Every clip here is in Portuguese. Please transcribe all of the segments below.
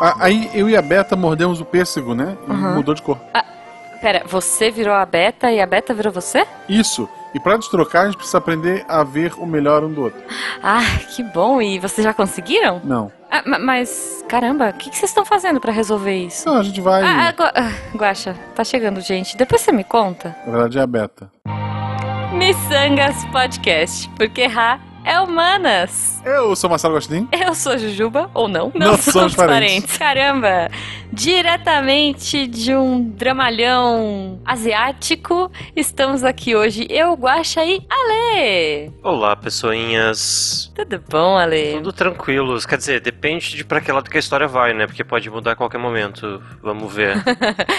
Ah, Aí eu e a Beta mordemos o pêssego, né? E mudou de cor. Pera, você virou a Beta e a Beta virou você? Isso. E pra destrocar, a gente precisa aprender a ver o melhor um do outro. Ah, que bom. E vocês já conseguiram? Não. Ah, ma- mas, caramba, o que, que vocês estão fazendo pra resolver isso? Não, a gente vai. Ah, ah, ah, Guaxa, tá chegando gente. Depois você me conta. Na verdade é a Beta. Missangas Podcast, porque errar é humanas. Eu sou Marcelo Gostin. Eu sou Jujuba, ou não? Não somos parentes. Caramba! Diretamente de um dramalhão asiático, estamos aqui hoje, eu, Guaxa e Ale! Olá, pessoinhas. Tudo bom, Ale? Tudo tranquilos. Quer dizer, depende de pra que lado que a história vai, né? Porque pode mudar a qualquer momento. Vamos ver.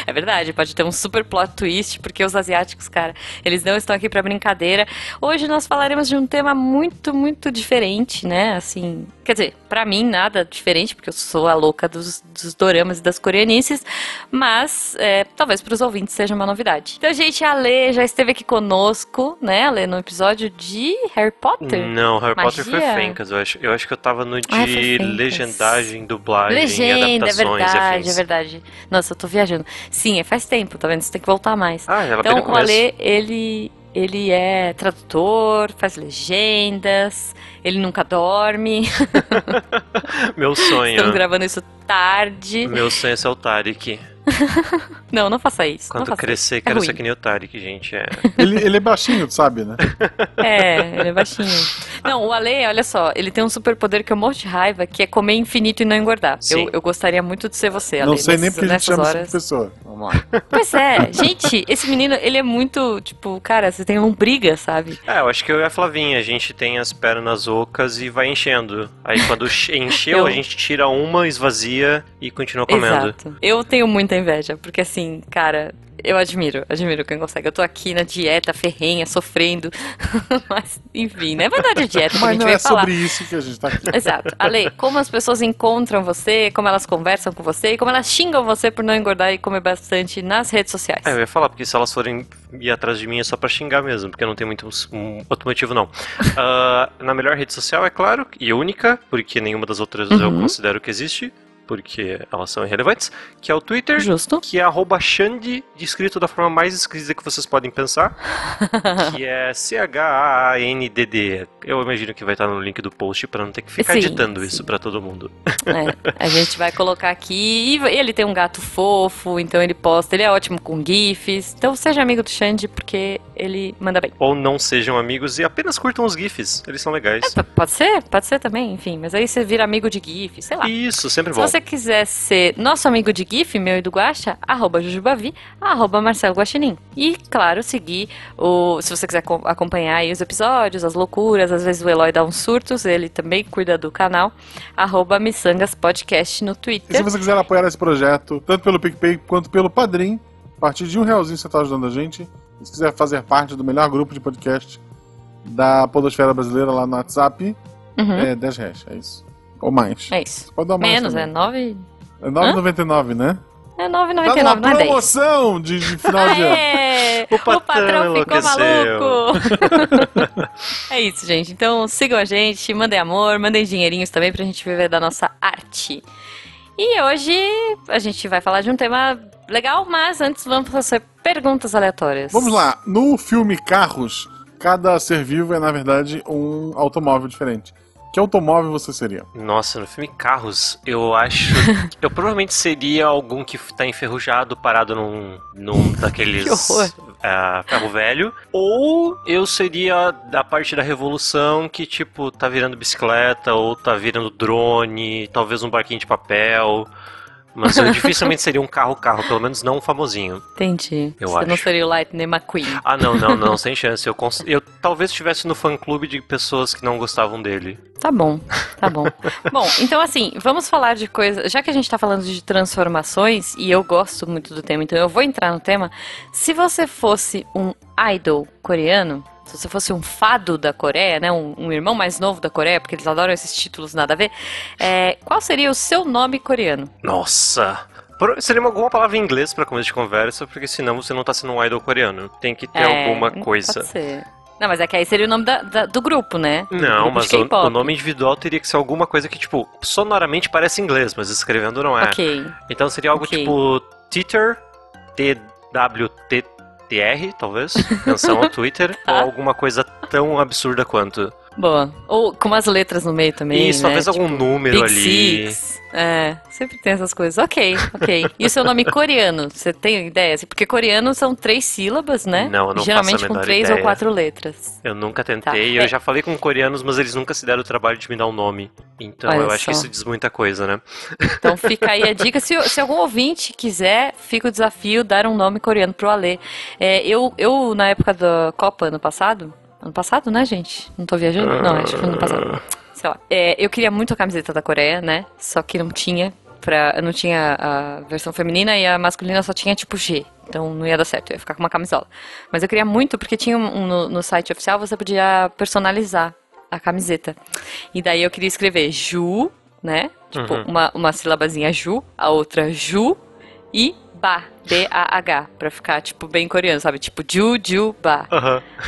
É verdade, pode ter um super plot twist, porque os asiáticos, cara, eles não estão aqui pra brincadeira. Hoje nós falaremos de um tema muito, muito diferente, né? Assim, quer dizer, pra mim nada diferente, porque eu sou a louca dos, dos doramas e das coreanices, mas é, talvez pros ouvintes seja uma novidade. Então, gente, a Lê já esteve aqui conosco, né, Ale, no episódio de Harry Potter. Não, Harry Potter foi Magia? Fencas, eu acho. Eu acho que eu tava no de Ah, foi Fencas. legendagem, dublagem, Legenda, é adaptações e verdade, é verdade. Nossa, eu tô viajando. Sim, é faz tempo, tá vendo? Você tem que voltar mais. Ah, ela Então, o. Ale, ele, ele é tradutor, faz legendas, ele nunca dorme. Meu Estamos sonho. gravando isso tarde. Meu sonho é ser o Tarek. Não, não faça isso. Quando faça crescer, isso. quero é ser que nem o Tarek, gente. É. Ele, ele é baixinho, sabe, né? É, ele é baixinho. Não, o Ale, olha só, ele tem um superpoder que eu morro de raiva, que é comer infinito e não engordar. Sim. Eu, eu gostaria muito de ser você, Ale. Não sei nem porque a gente chama horas. essa pessoa. Vamos lá. Pois é, gente, esse menino, ele é muito, tipo, cara, você tem lombriga, sabe? É, eu acho que eu e a Flavinha, a gente tem as pernas ocas e vai enchendo. Aí quando che- encheu, Eu- a gente tira uma, esvazia e continua comendo. Exato. Eu tenho muita inveja, porque assim, cara, eu admiro, admiro quem consegue. Eu tô aqui na dieta ferrenha, sofrendo. Mas, enfim, não é verdade a dieta que a Mas gente não vai é falar. sobre isso que a gente tá aqui. Exato. Ale, como as pessoas encontram você, como elas conversam com você e como elas xingam você por não engordar e comer bastante nas redes sociais. É, eu ia falar, porque se elas forem ir atrás de mim é só pra xingar mesmo, porque não tem muito um outro motivo, não. Ah, na melhor rede social, é claro, e única, porque nenhuma das outras eu Uhum. considero que existe, porque elas são irrelevantes, que é o Twitter, Justo. que é arroba Xande, escrito da forma mais esquisita que vocês podem pensar, que é C-H-A-N-D-D. Eu imagino que vai estar no link do post pra não ter que ficar Sim, editando sim. isso pra todo mundo. É, a gente vai colocar aqui. E ele tem um gato fofo, então ele posta. Ele é ótimo com GIFs. Então seja amigo do Xande, porque ele manda bem. Ou não sejam amigos e apenas curtam os GIFs, eles são legais. P- Pode ser, pode ser também, enfim. Mas aí você vira amigo de GIF, sei lá. Isso, sempre Se bom. você quiser ser nosso amigo de GIF, meu e do Guaxa, arroba Jujubavi, arroba Marcelo Guaxinim. E, claro, seguir o. Se você quiser co- acompanhar aí os episódios, as loucuras, às vezes o Eloy dá uns surtos, ele também cuida do canal, arroba Missangas Podcast no E se Twitter. você quiser apoiar esse projeto, tanto pelo PicPay quanto pelo Padrim, a partir de um realzinho você tá ajudando a gente. Se quiser fazer parte do melhor grupo de podcast da Podosfera Brasileira lá no WhatsApp, Uhum, é 10 reais, é isso. Ou mais. é isso. Você pode dar mais Menos, é também. 9. É 9,99, né? É Tá 9,99, numa não é 10. promoção de, de final de ano. Aê! O O patrão, patrão ficou maluco! é isso, gente. Então sigam a gente, mandem amor, mandem dinheirinhos também pra gente viver da nossa arte. E hoje a gente vai falar de um tema legal, mas antes vamos fazer perguntas aleatórias. Vamos lá. No filme Carros, cada ser vivo é, na verdade, um automóvel diferente. Que automóvel você seria? Nossa, no filme Carros, eu acho. eu provavelmente seria algum que tá enferrujado, parado num, num daqueles. Que horror. ah, carro velho. Ou eu seria da parte da revolução que, tipo, tá virando bicicleta, ou tá virando drone, talvez um barquinho de papel. Mas eu dificilmente seria um carro-carro, pelo menos não um famosinho. Entendi. Eu Você não acho. seria o Lightning McQueen. Ah, não, não, não, sem chance. Eu, cons- eu talvez estivesse no fã-clube de pessoas que não gostavam dele. Tá bom, tá bom. bom, então assim, vamos falar de coisa. Já que a gente tá falando de transformações, e eu gosto muito do tema, então eu vou entrar no tema. Se você fosse um idol coreano, se você fosse um fado da Coreia, né? Um, um irmão mais novo da Coreia, porque eles adoram esses títulos nada a ver. é, qual seria o seu nome coreano? Nossa! Seria uma- alguma palavra em inglês pra começo de conversa, porque senão você não tá sendo um idol coreano. Tem que ter É, alguma coisa. Pode ser. Não, mas é que aí seria o nome da- da- do grupo, né? Não, grupo mas o, o nome individual teria que ser alguma coisa que, tipo, sonoramente parece inglês, mas escrevendo não é. Ok. Então seria algo Ok. tipo Twitter, T-W-T-T-R, talvez, menção ao Twitter, ou alguma coisa tão absurda quanto. Boa. Ou com umas letras no meio também. Isso, né? talvez algum Tipo, número Big ali. Six. É, sempre tem essas coisas. Ok, ok. E o seu nome coreano? Você tem ideia? Assim, Porque coreano são três sílabas, né? Não, eu não Geralmente faço a com menor três ideia. ou quatro letras. Eu nunca tentei, Tá. eu É. já falei com coreanos, mas eles nunca se deram o trabalho de me dar um nome. Então Olha eu acho que só. isso diz muita coisa, né? Então fica aí a dica. Se, se algum ouvinte quiser, fica o desafio dar um nome coreano pro Alê. É, eu, eu, na época da Copa, ano passado. Ano passado, né, gente? Não tô viajando? Não, acho que foi ano passado. Sei lá. É, eu queria muito a camiseta da Coreia, né? Só que não tinha. Pra, eu não tinha a versão feminina e a masculina só tinha tipo G. Então não ia dar certo, eu ia ficar com uma camisola. Mas eu queria muito porque tinha um, um no, no site oficial você podia personalizar a camiseta. E daí eu queria escrever Ju, né? Tipo, Uhum. uma, uma sílabazinha Ju, a outra Ju e Ba, B-A-H, pra ficar, tipo, bem coreano, sabe? Tipo, Ju, Ju, Ba.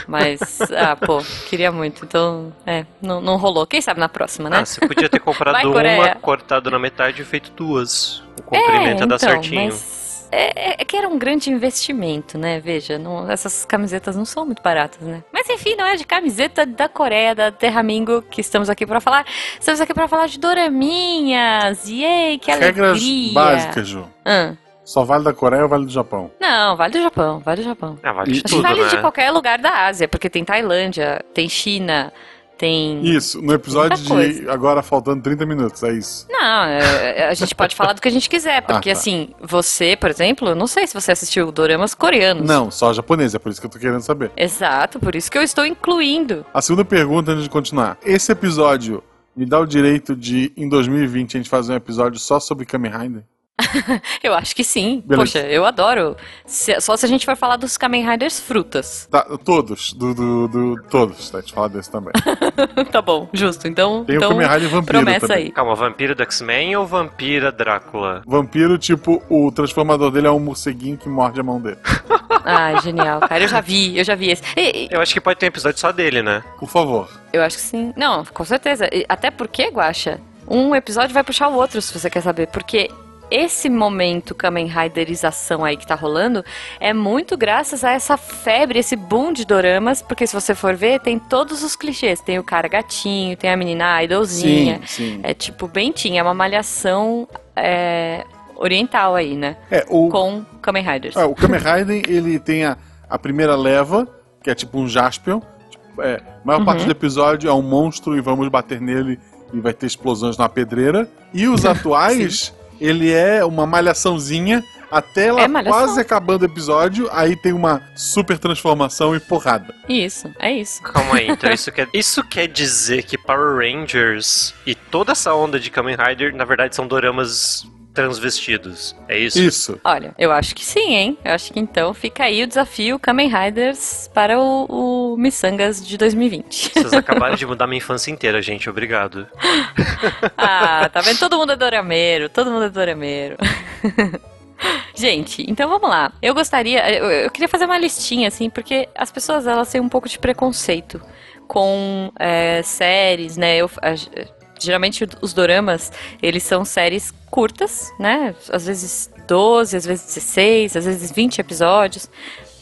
Mas, ah, pô, queria muito. Então, é, não, não rolou. Quem sabe na próxima, né? Ah, você podia ter comprado Vai, uma, cortado na metade e feito duas. O comprimento ia dar certinho. É, então, Mas é, é- é que era um grande investimento, né? Veja, não- essas camisetas não são muito baratas, né? Mas enfim, não é de camiseta da Coreia, da Terramingo, que estamos aqui pra falar. Estamos aqui pra falar de doraminhas. Yay, que Regras alegria. básicas, Ju. Ah, Só vale da Coreia ou vale do Japão? não, vale do Japão, vale do Japão. Ah, vale de Acho Acho que tudo, vale né? de qualquer lugar da Ásia, porque tem Tailândia, tem China, tem. Isso, no episódio de agora faltando 30 minutos, é isso. Não, é- é- a gente pode falar do que a gente quiser, porque Ah, tá. assim, você, por exemplo, eu não sei se você assistiu doramas coreanos. Não, só japonês, é por isso que eu tô querendo saber. Exato, por isso que eu estou incluindo. A segunda pergunta antes de continuar. Esse episódio me dá o direito de, em 2020, a gente fazer um episódio só sobre Kamen Rider? Eu acho que sim. Beleza. Poxa, eu adoro. Se- só se a gente for falar dos Kamen Riders frutas. Tá, todos, do, do, do- todos, tá? A gente fala desse também. tá bom, justo. Então, Tem então o Kamen Rider Vampiro promessa também. aí. Calma, vampiro do X-Men ou vampira Drácula? Vampiro, tipo, o transformador dele é um morceguinho que morde a mão dele. Ai, genial, cara. Eu já vi, eu já vi esse. E- e- Eu acho que pode ter um episódio só dele, né? Por favor. eu acho que sim. Não, com certeza. E Até porque, Guaxa, um episódio vai puxar o outro, se você quer saber. Porque esse momento Kamen Riderização aí que tá rolando é muito graças a essa febre, esse boom de doramas. Porque se você for ver, tem todos os clichês. Tem o cara gatinho, tem a menina idolzinha. Sim, sim. É tipo teen, é uma malhação é, oriental aí, né? É, o, Com Kamen Riders. é, o Kamen Rider, ele tem a, a primeira leva, que é tipo um Jaspion. Tipo, é, a maior Uhum. parte do episódio é um monstro e vamos bater nele e vai ter explosões na pedreira. E os atuais, ele é uma malhaçãozinha até lá É quase acabando o episódio, aí tem uma super transformação e porrada. Isso, é isso. Calma aí, então isso quer, isso quer dizer que Power Rangers e toda essa onda de Kamen Rider, na verdade, são doramas transvestidos. É isso? Isso. Olha, eu acho que sim, hein? Eu acho que então fica aí o desafio Kamen Riders para o, o Missangas de 2020. Vocês acabaram de mudar minha infância inteira, gente. Obrigado. ah, tá vendo? Todo mundo é dorameiro, todo mundo é dorameiro. Gente, então vamos lá. Eu gostaria, eu, eu queria fazer uma listinha, assim, porque as pessoas elas têm um pouco de preconceito com é, séries, né? Eu, a- geralmente os doramas, eles são séries curtas, né? Às vezes 12, às vezes 16, às vezes 20 episódios.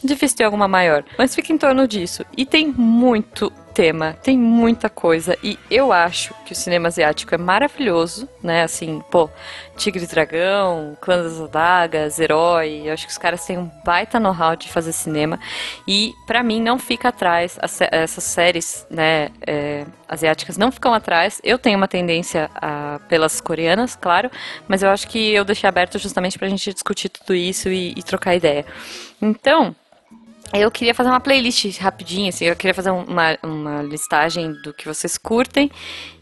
Difícil ter alguma maior, mas fica em torno disso. E tem muito tema, tem muita coisa. E eu acho que o cinema asiático é maravilhoso, né? Assim, pô, Tigre e Dragão, Clã das Adagas, Herói. Eu acho que os caras têm um baita know-how de fazer cinema. E pra mim não fica atrás, essas séries, né, é, asiáticas não ficam atrás. Eu tenho uma tendência a- pelas coreanas, claro, mas eu acho que eu deixei aberto justamente pra gente discutir tudo isso e, e trocar ideia. Então, eu queria fazer uma playlist rapidinho, assim, eu queria fazer uma, uma listagem do que vocês curtem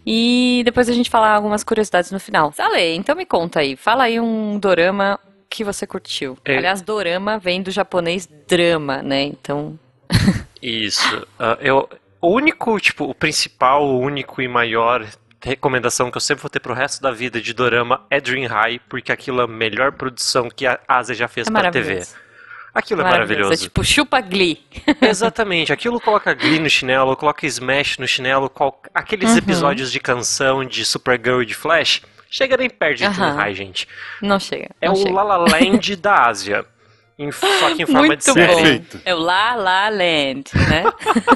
e depois a gente falar algumas curiosidades no final. Sale, então me conta aí, fala aí um dorama que você curtiu. É. Aliás, dorama vem do japonês drama, né? Então, Isso. Ah, eu, o único, tipo, o principal, o único e maior recomendação que eu sempre vou ter pro resto da vida de dorama é Dream High, porque aquilo é a melhor produção que a Ásia já fez é pra TV. Aquilo é Maravilhoso. maravilhoso. É tipo chupa Glee. Exatamente, aquilo coloca Glee no chinelo, coloca Smash no chinelo, qual- aqueles Uhum. episódios de canção de Supergirl e de Flash, chega nem perto de. Dream High, gente. Não chega. É não o chega. La La Land da Ásia. Em, só que em forma Muito de série. Perfeito. É o La La Land, né?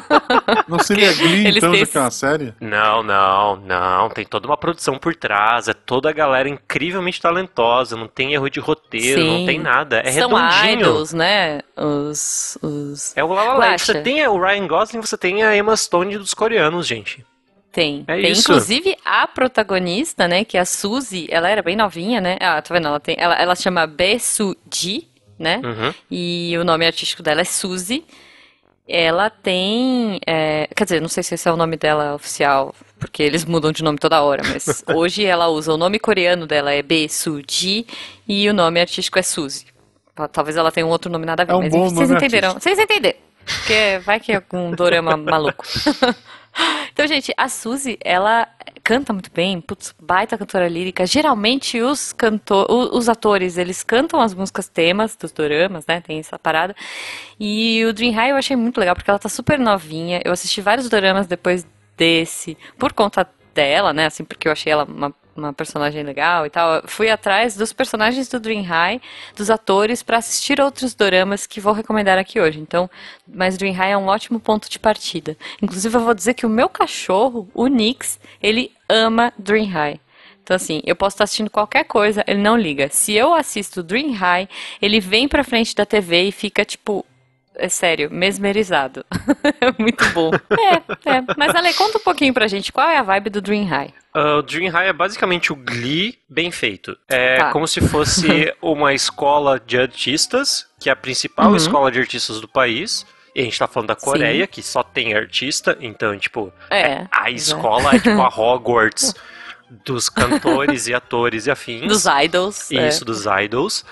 Não seria Glee, Eles então, têm já que é uma série? Não, não, não. Tem toda uma produção por trás. É toda a galera incrivelmente talentosa. Não tem erro de roteiro, não Sim. tem nada. É São redondinho. idols, né? Os. os... É o La La Land. Você tem o Ryan Gosling, você tem a Emma Stone dos coreanos, gente. Tem. É tem isso. inclusive a protagonista, né? Que é a Suzy. Ela era bem novinha, né? Ah, tá vendo? Ela, tem, ela, ela chama Besuji, né? Uhum. E o nome artístico dela é Suzy. Ela tem. é, quer dizer, não sei se esse é o nome dela oficial, porque eles mudam de nome toda hora, mas hoje ela usa o nome coreano dela é Besuji e o nome artístico é Suzy. Talvez ela tenha um outro nome nada a ver, É um mas bom enfim, vocês entenderam. Vocês entenderam. Porque vai que é algum dorama maluco. Então, gente, a Suzy, ela canta muito bem, putz, baita cantora lírica. Geralmente os cantor, os atores, eles cantam as músicas temas dos doramas, né? Tem essa parada. E o Dream High eu achei muito legal porque ela tá super novinha. Eu assisti vários doramas depois desse, por conta dela, né? Assim, porque eu achei ela uma, uma personagem legal e tal. Fui atrás dos personagens do Dream High, dos atores, pra assistir outros doramas que vou recomendar aqui hoje. Então, mas Dream High é um ótimo ponto de partida. Inclusive, eu vou dizer que o meu cachorro, o Nix, ele ama Dream High. Então, assim, eu posso estar assistindo qualquer coisa, ele não liga. Se eu assisto Dream High, ele vem pra frente da TV e fica, tipo, é sério, mesmerizado. é muito bom. É, é. Mas, Ale, conta um pouquinho pra gente, qual é a vibe do Dream High? Ah, o Dream High é basicamente o Glee bem feito. É Tá. como se fosse uma escola de artistas, que é a principal Uhum. escola de artistas do país. E a gente tá falando da Coreia, Sim. que só tem artista, então, tipo, É. a exato. escola é tipo a Hogwarts dos cantores e atores e afins. Dos idols. é. Isso, dos idols.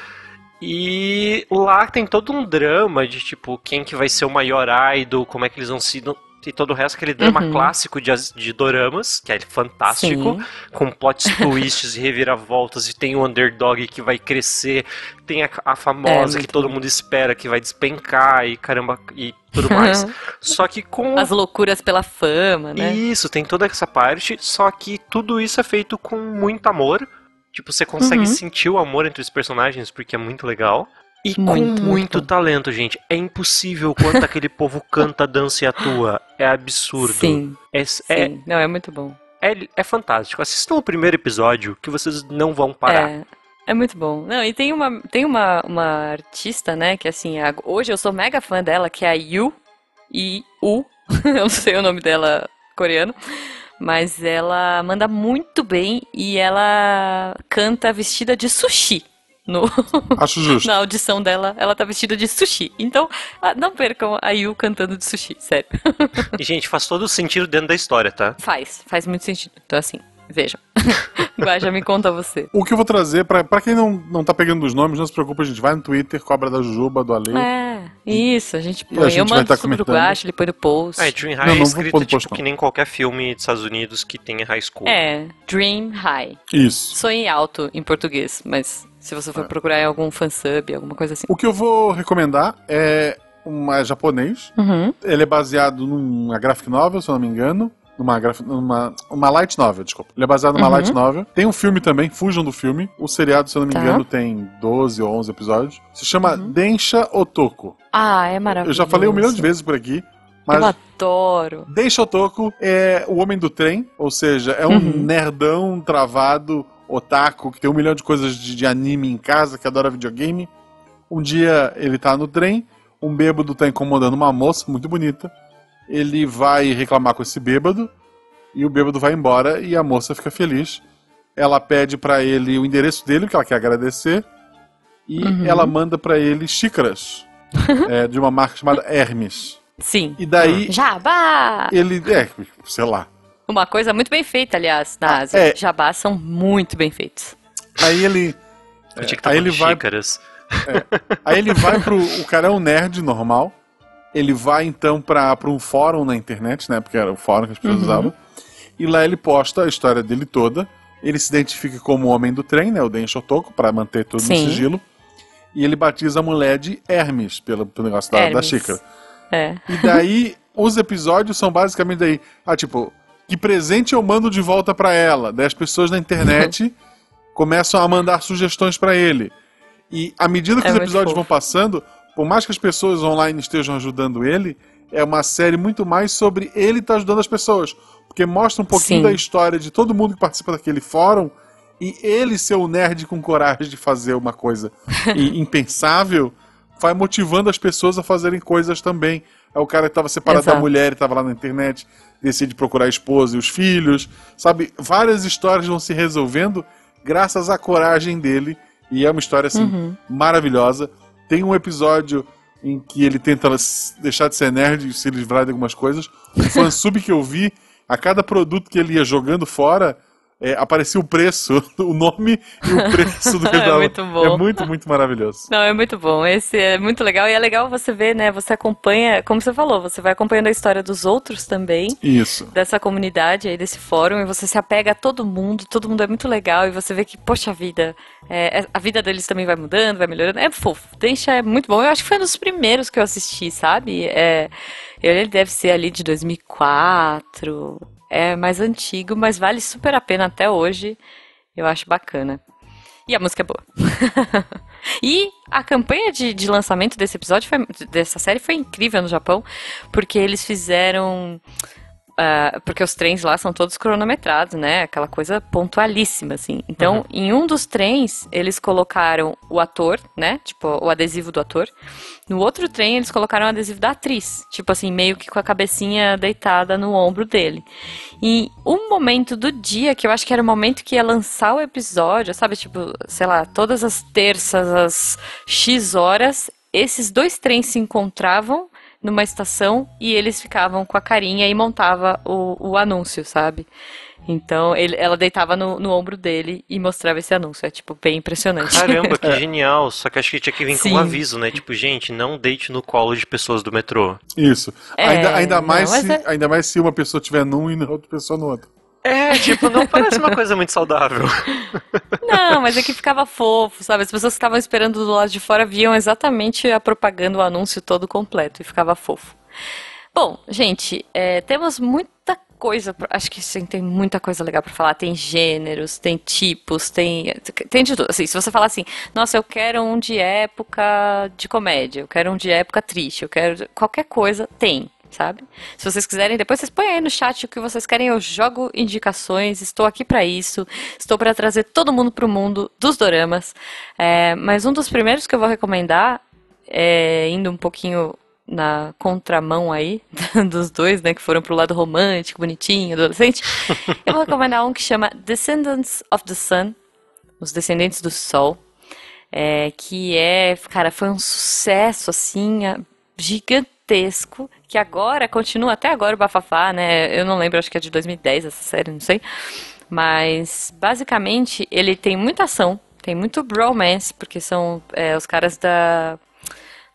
E lá tem todo um drama de tipo quem que vai ser o maior idol, como é que eles vão se. E todo o resto, aquele drama Uhum. clássico de, de doramas, que é fantástico, Sim. com plots twists e reviravoltas, e tem o underdog que vai crescer, tem a, a famosa É, que todo mundo espera que vai despencar e caramba, e tudo mais. Só que com As loucuras pela fama, né? isso, tem toda essa parte, só que tudo isso é feito com muito amor. Tipo, você consegue Uhum. sentir o amor entre os personagens porque é muito legal. E Muito, com muito muito talento, gente. É impossível quanto aquele povo canta, dança e atua. É absurdo. Sim, É, sim. é, Não, é muito bom. é, é fantástico. Assistam o primeiro episódio que vocês não vão parar. É, é muito bom. Não, e tem uma, tem uma, uma artista, né, que assim, a- hoje eu sou mega fã dela, que é a Yu, e U, eu não sei o nome dela coreano, mas ela manda muito bem e ela canta vestida de sushi. No, Acho justo. na audição dela, ela tá vestida de sushi. Então, ah, não percam a Yu cantando de sushi, sério. E, gente, faz todo sentido dentro da história, tá? Faz, faz muito sentido. Então, assim, vejam. Guaja, me conta você. O que eu vou trazer, pra, pra quem não, não tá pegando os nomes, não se preocupe, a gente vai no Twitter, Cobra da Jujuba, do Ale. É, isso, a gente E a põe. gente eu vai mando tá pro comentando. Guacha, ele põe no post. E Dream High Não, é não vou escrito pôr no tipo post, não. que nem qualquer filme dos Estados Unidos que tenha high school. É, Dream High. Isso. Sonhe alto em português, mas se você for procurar em algum fansub, alguma coisa assim. O que eu vou recomendar é uma japonês. Uhum. Ele é baseado numa graphic novel, se eu não me engano. Numa, numa uma light novel, desculpa. Ele é baseado numa Uhum. light novel. Tem um filme também, fujam do filme. O seriado, se eu não me Tá. engano, tem 12 ou 11 episódios. Se chama Uhum. Densha Otoko. Ah, é Eu maravilhoso. já falei um milhão de vezes por aqui. Mas Eu adoro. Densha Otoko é o homem do trem, ou seja, é um Uhum. nerdão travado, otaku, que tem um milhão de coisas de, de anime em casa, que adora videogame. Um dia ele tá no trem, um bêbado tá incomodando uma moça muito bonita. Ele vai reclamar com esse bêbado, e o bêbado vai embora, e a moça fica feliz. Ela pede pra ele o endereço dele, que ela quer agradecer, e Uhum. ela manda pra ele xícaras é, de uma marca chamada Hermes. Sim. E daí Jabá! ele. É, sei lá. Uma coisa muito bem feita, aliás, na Ásia. é. Jabás são muito bem feitos. Aí ele. Eu tinha que aí ele vai, xícaras. aí ele vai pro. O cara é um nerd normal. Ele vai então pra, pra um fórum na internet, né? Porque era o fórum que as pessoas Uhum. usavam. E lá ele posta a história dele toda. Ele se identifica como o homem do trem, né? O Den Shotoko, pra manter tudo no Sim. sigilo. e ele batiza a mulher de Hermes, pelo, pelo negócio da, da Hermes. xícara. É. E daí, os episódios são basicamente daí, ah, tipo, que presente eu mando de volta pra ela? Daí as pessoas na internet começam a mandar sugestões pra ele. E à medida que É os episódios fofo. vão passando, por mais que as pessoas online estejam ajudando ele, é uma série muito mais sobre ele estar ajudando as pessoas. Porque mostra um pouquinho Sim. da história de todo mundo que participa daquele fórum e ele ser o nerd com coragem de fazer uma coisa impensável vai motivando as pessoas a fazerem coisas também. É o cara que estava separado da Exato. mulher, estava lá na internet, decide procurar a esposa e os filhos, sabe? Várias histórias vão se resolvendo graças à coragem dele e é uma história assim Uhum. maravilhosa. Tem um episódio em que ele tenta deixar de ser nerd e se livrar de algumas coisas. O fansub que eu vi, a cada produto que ele ia jogando fora, é, aparecia o preço, o nome e o preço do que É muito bom. É muito, muito maravilhoso. Não, é muito bom. Esse é muito legal. E é legal você ver, né? Você acompanha, como você falou, você vai acompanhando a história dos outros também. Isso. Dessa comunidade aí, desse fórum, e você se apega a todo mundo, todo mundo é muito legal, e você vê que, poxa vida, é, é- a vida deles também vai mudando, vai melhorando. É fofo. Deixa é muito bom. Eu acho que foi um dos primeiros que eu assisti, sabe? É, ele deve ser ali de 2004. É mais antigo, mas vale super a pena até hoje. Eu acho bacana. E a música é boa. e a campanha de, de lançamento desse episódio, foi- dessa série, foi incrível no Japão, porque eles fizeram. Ah, porque os trens lá são todos cronometrados, né? Aquela coisa pontualíssima, assim. Então, em um dos trens, eles colocaram o ator, né? Tipo, o adesivo do ator. No outro trem, eles colocaram o adesivo da atriz. Tipo assim, meio que com a cabecinha deitada no ombro dele. E um momento do dia, que eu acho que era o momento que ia lançar o episódio, sabe? Tipo, sei lá, todas as terças, às X horas, esses dois trens se encontravam numa estação e eles ficavam com a carinha e montava o, o anúncio, sabe? Então ele- ela deitava no, no ombro dele e mostrava esse anúncio. É tipo bem impressionante. Caramba, que genial. Só que acho que tinha que vir com Sim. um aviso, né? Tipo, gente, não deite no colo de pessoas do metrô. Isso. É, ainda, ainda, não, mais mas se, é- ainda mais se uma pessoa estiver num e outra pessoa no outro. É, tipo, não parece uma coisa muito saudável. Não, mas é que ficava fofo, sabe? As pessoas que estavam esperando do lado de fora viam exatamente a propaganda, o anúncio todo completo e ficava fofo. Bom, gente, é, temos muita coisa, pra- acho que sim, tem muita coisa legal pra falar. Tem gêneros, tem tipos, tem tem de tudo. Assim, se você falar assim, nossa, eu quero um de época de comédia, eu quero um de época triste, eu quero qualquer coisa, tem. Sabe? Se vocês quiserem, depois vocês põem aí no chat o que vocês querem, eu jogo indicações, estou aqui pra isso, estou pra trazer todo mundo pro mundo dos doramas. É, mas um dos primeiros que eu vou recomendar, é, indo um pouquinho na contramão aí dos dois, né, que foram pro lado romântico, bonitinho, adolescente, eu vou recomendar um que chama Descendants of the Sun, Os Descendentes do Sol, é, que é, cara, foi um sucesso, assim, gigantesco, que agora, continua até agora o bafafá, né, eu não lembro, acho que é de 2010 essa série, não sei, mas basicamente ele tem muita ação, tem muito bromance, porque são é, os caras da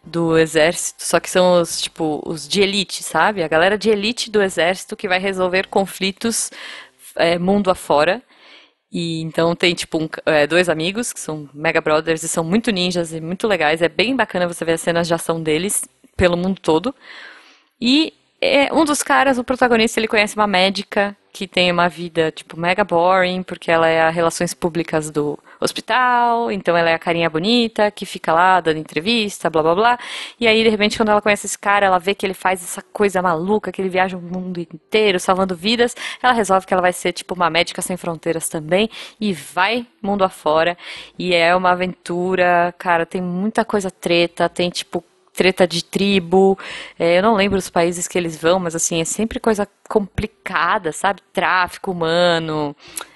do exército, só que são os tipo os de elite, sabe? A galera de elite do exército que vai resolver conflitos é, mundo afora. E então tem tipo um é, dois amigos que são mega brothers e são muito ninjas e muito legais. É bem bacana você ver as cenas de ação deles pelo mundo todo. E é, um dos caras, o protagonista, ele conhece uma médica que tem uma vida, tipo, mega boring, porque ela é a relações públicas do hospital, então ela é a carinha bonita, que fica lá dando entrevista, blá blá blá. E aí, de repente, quando ela conhece esse cara, ela vê que ele faz essa coisa maluca, que ele viaja o mundo inteiro salvando vidas. Ela resolve que ela vai ser, tipo, uma médica sem fronteiras também, e vai mundo afora. E é uma aventura, cara, tem muita coisa treta, tem, tipo, treta de tribo. É, eu não lembro os países que eles vão, mas assim, é sempre coisa complicada, sabe? Tráfico humano.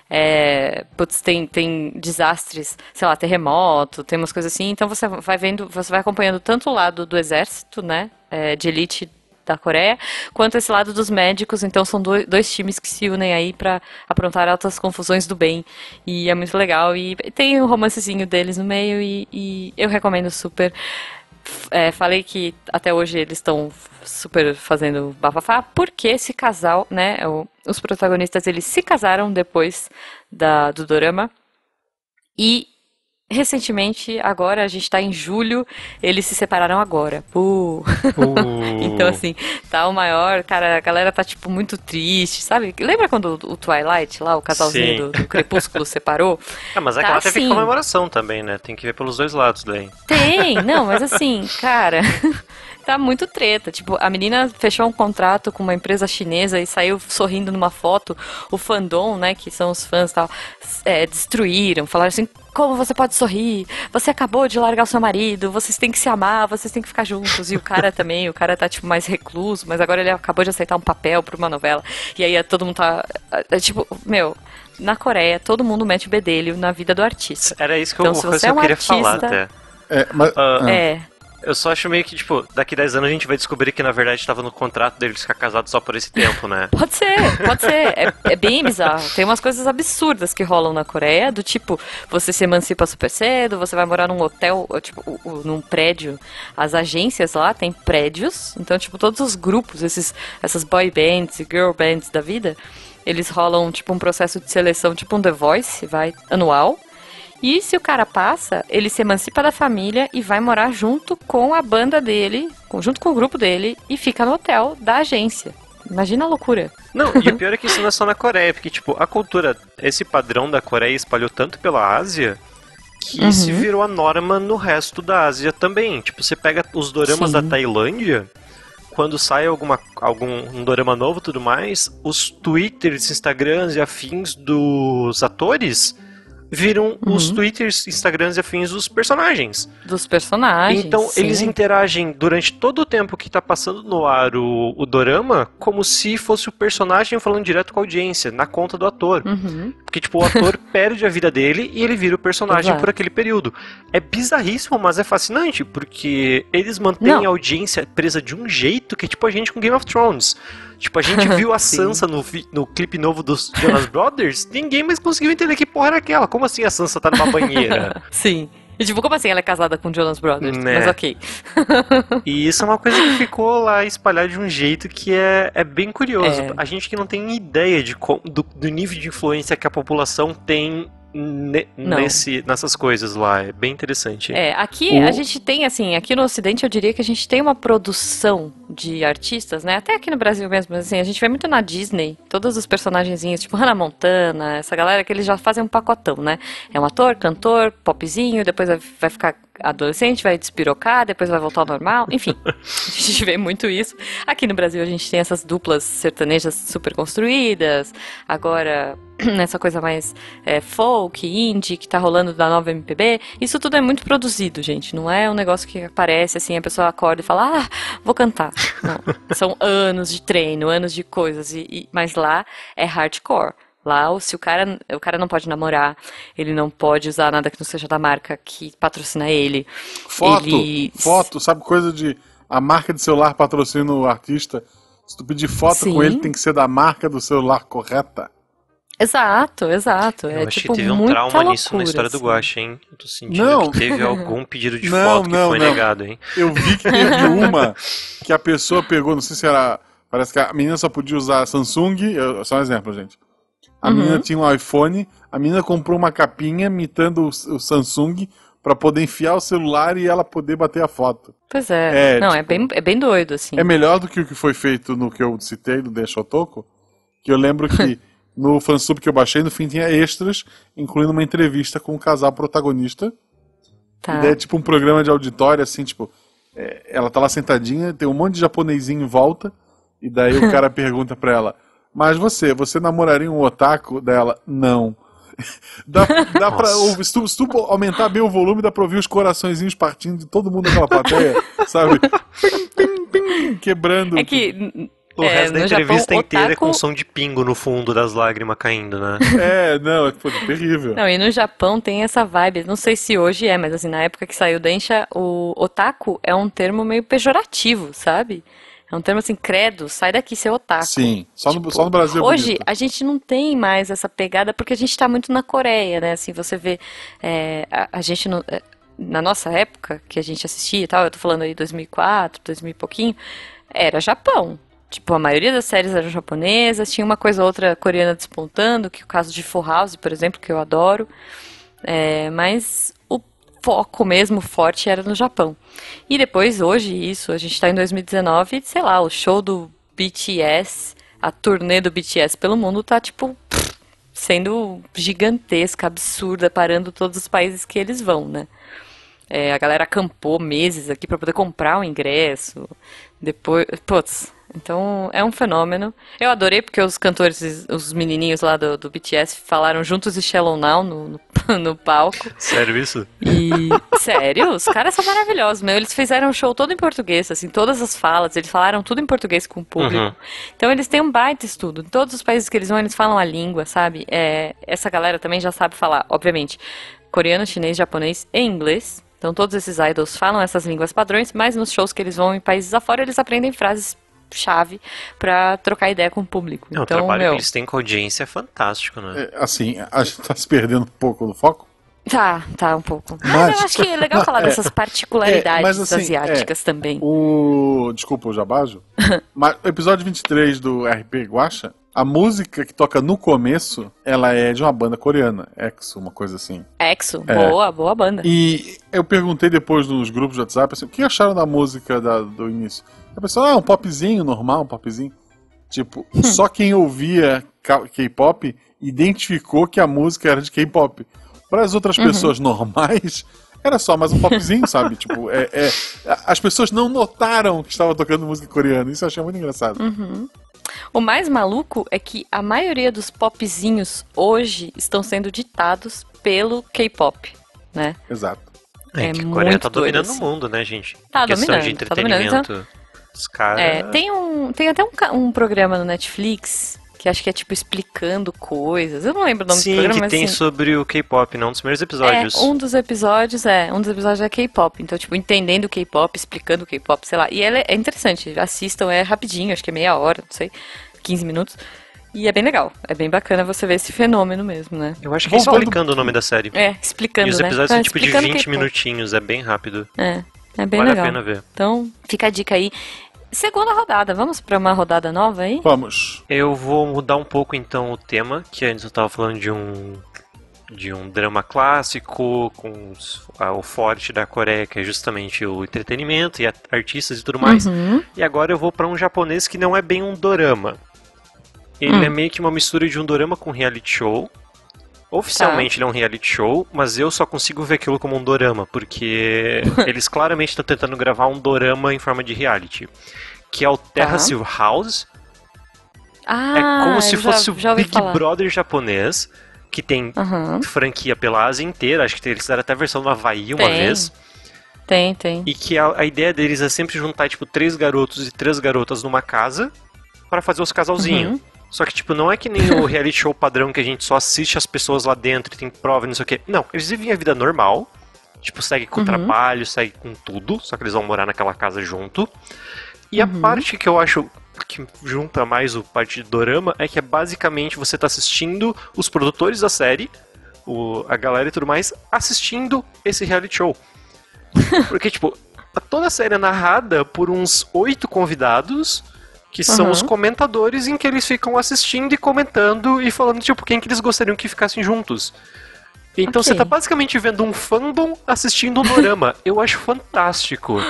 É, putz, tem, tem desastres, sei lá, terremoto, tem umas coisas assim. Então você vai vendo, você vai acompanhando tanto o lado do exército, né? é, de elite da Coreia, quanto esse lado dos médicos. Então são dois, dois times que se unem aí pra aprontar altas confusões do bem. E é muito legal. E tem o romancezinho deles no meio e, e eu recomendo super. É, falei que até hoje eles estão super fazendo bafafá, porque esse casal, né, o- os protagonistas, eles se casaram depois da, do dorama, e recentemente, agora, a gente tá em julho, eles se separaram agora. Uh. então, assim, tá o maior, cara, a galera tá, tipo, muito triste, sabe? Lembra quando o Twilight, lá, o casalzinho do, do, Crepúsculo separou? É, mas é tá que ela teve assim... comemoração também, né? Tem que ver pelos dois lados daí. Tem, não, mas assim, cara tá muito treta. Tipo, a menina fechou um contrato com uma empresa chinesa e saiu sorrindo numa foto. O fandom, né, que são os fãs tal, é, destruíram, falaram assim. Como você pode sorrir? Você acabou de largar o seu marido, vocês têm que se amar, vocês têm que ficar juntos. E o cara também, o cara tá, tipo, mais recluso, mas agora ele acabou de aceitar um papel pra uma novela. E aí todo mundo tá. É, tipo, meu, na Coreia, todo mundo mete o bedelho na vida do artista. Era isso que então, eu, se você é um eu queria artista, falar até. É, mas, uh, é. Eu só acho meio que, tipo, daqui 10 anos a gente vai descobrir que na verdade estava no contrato deles ficar casados só por esse tempo, né? pode ser, pode ser. É, é, bem bizarro. Tem umas coisas absurdas que rolam na Coreia, do tipo, você se emancipa super cedo, você vai morar num hotel, tipo, num prédio. As agências lá têm prédios, então, tipo, todos os grupos, esses, essas boy bands e girl bands da vida, eles rolam, tipo, um processo de seleção, tipo um The Voice, vai, anual. E se o cara passa, ele se emancipa da família e vai morar junto com a banda dele, junto com o grupo dele, e fica no hotel da agência. Imagina a loucura. Não, e o pior é que isso não é só na Coreia, porque, tipo, a cultura, esse padrão da Coreia espalhou tanto pela Ásia que uhum. se virou a norma no resto da Ásia também. Tipo, você pega os doramas Sim. da Tailândia, quando sai alguma, algum um dorama novo tudo mais, os twitters, instagrams e afins dos atores viram uhum. os twitters, instagrams e afins dos personagens. Dos personagens. Então sim. eles interagem durante todo o tempo que tá passando no ar o, o dorama como se fosse o personagem falando direto com a audiência, na conta do ator. Uhum. Porque, tipo, o ator perde a vida dele e ele vira o personagem Exato. por aquele período. É bizarríssimo, mas é fascinante, porque eles mantêm Não. a audiência presa de um jeito que é tipo a gente com Game of Thrones. Tipo, a gente viu a Sansa no, no clipe novo dos Jonas Brothers, ninguém mais conseguiu entender que porra era aquela. Como assim a Sansa tá numa banheira? Sim. E tipo, como assim ela é casada com Jonas Brothers? Né? Mas ok. e isso é uma coisa que ficou lá espalhada de um jeito que é, é bem curioso. É. A gente que não tem ideia de, do, do nível de influência que a população tem ne, nesse, nessas coisas lá. É bem interessante. É, aqui o... a gente tem, assim, aqui no Ocidente eu diria que a gente tem uma produção de artistas, né? Até aqui no Brasil mesmo, assim, a gente vê muito na Disney, todos os personagenzinhos, tipo Hannah Montana, essa galera que eles já fazem um pacotão, né? É um ator, cantor, popzinho, depois vai ficar adolescente, vai despirocar, depois vai voltar ao normal, enfim. a gente vê muito isso. Aqui no Brasil a gente tem essas duplas sertanejas super construídas, agora nessa coisa mais é, folk, indie, que tá rolando da nova MPB, isso tudo é muito produzido, gente. Não é um negócio que aparece assim, a pessoa acorda e fala, ah, vou cantar. Não. São anos de treino, anos de coisas, e, e, mas lá é hardcore. Lá, se o cara, o cara não pode namorar, ele não pode usar nada que não seja da marca que patrocina ele. Foto, ele... foto, sabe coisa de a marca de celular patrocina o artista? Se tu pedir foto Sim. com ele, tem que ser da marca do celular correta. Exato, exato. Eu é, acho tipo, que teve um trauma loucura, nisso na história assim. do Guache, hein? Eu tô sentindo não. que teve algum pedido de não, foto que não, foi não. negado, hein? Eu vi que teve uma que a pessoa pegou, não sei se era. Parece que a menina só podia usar Samsung. Eu, só um exemplo, gente. A uhum. menina tinha um iPhone, a menina comprou uma capinha imitando o, o Samsung para poder enfiar o celular e ela poder bater a foto. Pois é. é não, é tipo, é, bem, é bem doido, assim. É melhor do que o que foi feito no que eu citei, do Deixa Toco, que eu lembro que no fansub que eu baixei, no fim tinha extras, incluindo uma entrevista com o casal protagonista. Tá. E daí é tipo um programa de auditório, assim, tipo, é, ela tá lá sentadinha, tem um monte de japonesinho em volta, e daí o cara pergunta pra ela, mas você, você namoraria um otaku dela? Não. dá, dá pra, se, tu, se tu aumentar bem o volume, dá pra ouvir os coraçõezinhos partindo de todo mundo naquela plateia, sabe? Pim, pim, pim, quebrando. É que o é, resto da entrevista Japão, inteira otaku... é com som de pingo no fundo das lágrimas caindo, né? É, não, foi terrível. Não, e no Japão tem essa vibe, não sei se hoje é, mas assim, na época que saiu Densha, o otaku é um termo meio pejorativo, sabe? É um termo assim, credo, sai daqui, seu otaku. Sim, só, tipo, no, só no Brasil. É hoje, a gente não tem mais essa pegada porque a gente está muito na Coreia, né? Assim, você vê. É, a, a, gente não. É, na nossa época, que a gente assistia e tal, eu tô falando aí 2004, 2000 e pouquinho, era Japão. Tipo, a maioria das séries eram japonesas, tinha uma coisa ou outra coreana despontando, que é o caso de Full House, por exemplo, que eu adoro. É, mas o foco mesmo forte era no Japão. E depois, hoje, isso, a gente está em 2019, sei lá, o show do BTS, a turnê do BTS pelo mundo tá tipo sendo gigantesca, absurda, parando todos os países que eles vão, né? É, a galera acampou meses aqui para poder comprar o ingresso. Depois, putz, então é um fenômeno. Eu adorei porque os cantores, os menininhos lá do, do BTS falaram juntos e Shallow Now no, no, no, palco. Sério isso? E sério, os caras são maravilhosos, meu. Eles fizeram um show todo em português, assim, todas as falas, eles falaram tudo em português com o público. Uhum. Então eles têm um baita estudo. Em todos os países que eles vão, eles falam a língua, sabe? É, essa galera também já sabe falar, obviamente, coreano, chinês, japonês e inglês. Então todos esses idols falam essas línguas padrões, mas nos shows que eles vão em países afora, eles aprendem frases chave para trocar ideia com o público. Não, então, o trabalho meu... que eles têm com a audiência é fantástico, né? É, assim, a gente tá se perdendo um pouco do foco. Tá, tá um pouco. Mas, mas eu acho que é legal falar é, dessas particularidades é, assim, asiáticas é, também. O. Desculpa o jabajo. mas o episódio 23 do RP Guacha, a música que toca no começo, ela é de uma banda coreana, EXO, uma coisa assim. EXO, é. boa, boa banda. E eu perguntei depois nos grupos de WhatsApp assim, o que acharam da música da, do início? A pessoa, ah, um popzinho normal, um popzinho. Tipo, hum. só quem ouvia K-pop identificou que a música era de K-pop. Para as outras uhum. pessoas normais, era só mais um popzinho, sabe? Tipo, é, é, as pessoas não notaram que estava tocando música coreana. Isso eu achei muito engraçado. Uhum. O mais maluco é que a maioria dos popzinhos hoje estão sendo ditados pelo K-pop, né? Exato. É, é que a Coreia tá dominando assim. o mundo, né, gente? Tá dominando, de entretenimento. Tá dominando, então... Os caras. É, tem, um, tem até um, um programa no Netflix que acho que é tipo explicando coisas. Eu não lembro o nome Sim, do programa, que mas tem assim, sobre o K-pop, não um dos primeiros episódios. É, um dos episódios é, um dos episódios é K-pop. Então, tipo, entendendo o K-pop, explicando o K-pop, sei lá. E ela é interessante, assistam, é rapidinho, acho que é meia hora, não sei, 15 minutos. E é bem legal, é bem bacana você ver esse fenômeno mesmo, né? Eu acho que é explicando o nome da série. É, explicando, E os né? episódios né? são tipo de 20 minutinhos, é bem rápido. É, é bem vale legal. Vale a pena ver. Então, fica a dica aí. Segunda rodada, vamos para uma rodada nova aí? Vamos. Eu vou mudar um pouco então o tema, que antes eu estava falando de um de um drama clássico com os, a, o forte da Coreia, que é justamente o entretenimento e a, artistas e tudo mais. Uhum. E agora eu vou para um japonês que não é bem um dorama. Ele Hum. é meio que uma mistura de um dorama com reality show. Oficialmente ele é um reality show, mas eu só consigo ver aquilo como um dorama, porque eles claramente estão tentando gravar um dorama em forma de reality. Que é o Terra Tá. Silver House. Ah, é como se já- fosse o já ouvi Big falar. Brother japonês, que tem Aham. franquia pela Ásia inteira. Acho que eles fizeram até a versão no Havaí uma Tem. vez. Tem, tem. E que a, a ideia deles é sempre juntar, tipo, três garotos e três garotas numa casa para fazer os casalzinhos. Uhum. Só que, tipo, não é que nem o reality show padrão que a gente só assiste as pessoas lá dentro e tem prova e não sei o quê. Não, eles vivem a vida normal. Tipo, segue com o Uhum. trabalho, segue com tudo. Só que eles vão morar naquela casa junto. E a Uhum. parte que eu acho que junta mais o parte de dorama é que é basicamente você tá assistindo os produtores da série, o, a galera e tudo mais, assistindo esse reality show. Porque, tipo, a- toda a série é narrada por uns oito convidados, que são Uhum. os comentadores em que eles ficam assistindo e comentando e falando, tipo, quem que eles gostariam que ficassem juntos. Então Ok. você tá basicamente vendo um fandom assistindo um dorama. Eu acho fantástico.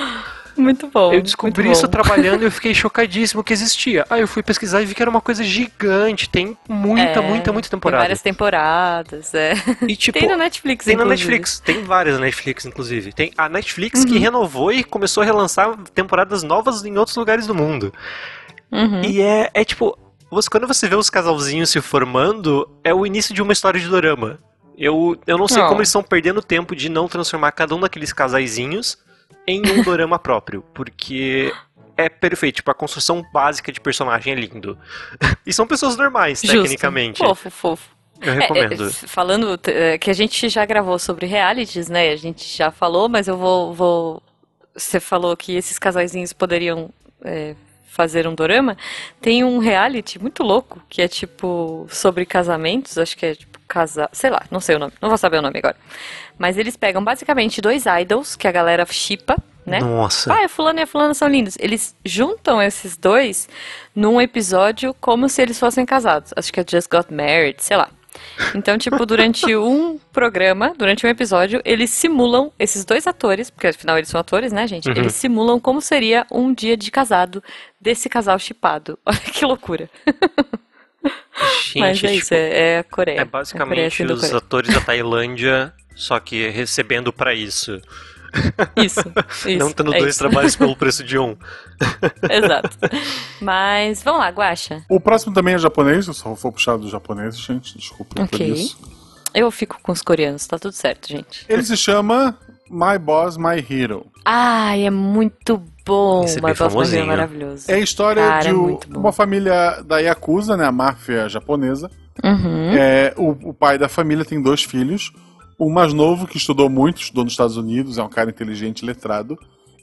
Muito bom. Eu descobri isso bom. trabalhando e eu fiquei chocadíssimo que existia. Aí eu fui pesquisar e vi que era uma coisa gigante. Tem muita, É, muita, muita Tem temporada. várias temporadas, é. E tipo, tem no Netflix, tem na inclusive. Netflix, tem várias na Netflix, inclusive. Tem a Netflix que Uhum. renovou e começou a relançar temporadas novas em outros lugares do mundo. Uhum. E é, é tipo, você, quando você vê os casalzinhos se formando, é o início de uma história de dorama. Eu, eu não sei Oh. como eles estão perdendo tempo de não transformar cada um daqueles casaizinhos em um dorama próprio, porque é perfeito, tipo, a construção básica de personagem é lindo. e são pessoas normais, Justo. tecnicamente. Fofo, fofo. Eu É, recomendo. é, f- falando é, que a gente já gravou sobre realities, né? A gente já falou, mas eu vou, vou... Você falou que esses casaizinhos poderiam é, fazer um dorama. Tem um reality muito louco que é tipo sobre casamentos, acho que é tipo casar, sei lá, não sei o nome, não vou saber o nome agora. Mas eles pegam basicamente dois idols que a galera shippa, né? Nossa. Ah, a fulano e a fulana são lindos. Eles juntam esses dois num episódio como se eles fossem casados. Acho que é Just Got Married, sei lá. Então, tipo, durante um programa, durante um episódio, eles simulam esses dois atores, porque afinal eles são atores, né, gente? Uhum. Eles simulam como seria um dia de casado desse casal chipado. Olha que loucura. Gente, Mas é tipo, isso, é, é a Coreia. é A Coreia basicamente sendo os Coreia. atores da Tailândia, só que recebendo pra isso. Isso, isso. não tendo é dois isso. trabalhos pelo preço de um. Exato. Mas, vamos lá, Guaxa. O próximo também é japonês, eu só vou puxar do japonês, gente, desculpa por Ok. isso. Eu fico com os coreanos, tá tudo certo, gente. Ele se chama My Boss, My Hero. Ai, é muito bom. Esse é bem Boss Baby é famosinho. maravilhoso. É a história Cara, de é o- uma família da Yakuza, né, a máfia japonesa. Uhum. É, o, o pai da família tem dois filhos. O mais novo, que estudou muito, estudou nos Estados Unidos, é um cara inteligente, letrado.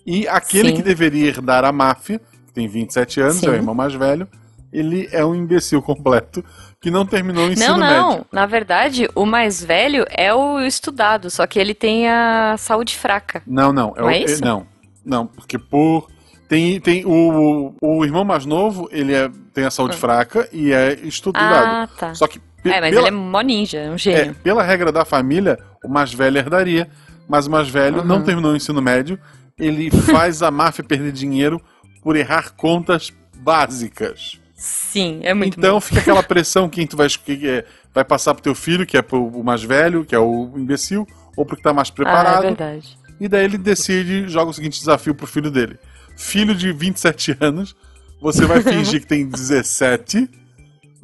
E aquele Sim. que deveria herdar a máfia, que tem 27 anos, Sim. é o irmão mais velho, ele é um imbecil completo, que não terminou o ensino Não, não. médio. Na verdade, o mais velho é o estudado, só que ele tem a saúde fraca. Não, não. É Não o- é isso? Não, não, porque por. Tem, tem o, o irmão mais novo, ele é- tem a saúde fraca e é estudado. Ah, tá. Só que É, mas pela, ele é mó ninja, é um é, gênio. pela regra da família, o mais velho herdaria, mas o mais velho Uhum. não terminou o ensino médio, ele faz a máfia perder dinheiro por errar contas básicas. Sim, é muito então bom. fica aquela pressão quem tu vai, que é- vai passar pro teu filho, que é pro o mais velho, que é o imbecil, ou pro que tá mais Ah, é preparado. verdade. E daí ele decide, joga o seguinte desafio pro filho dele. Filho de 27 anos, você vai fingir que tem 17,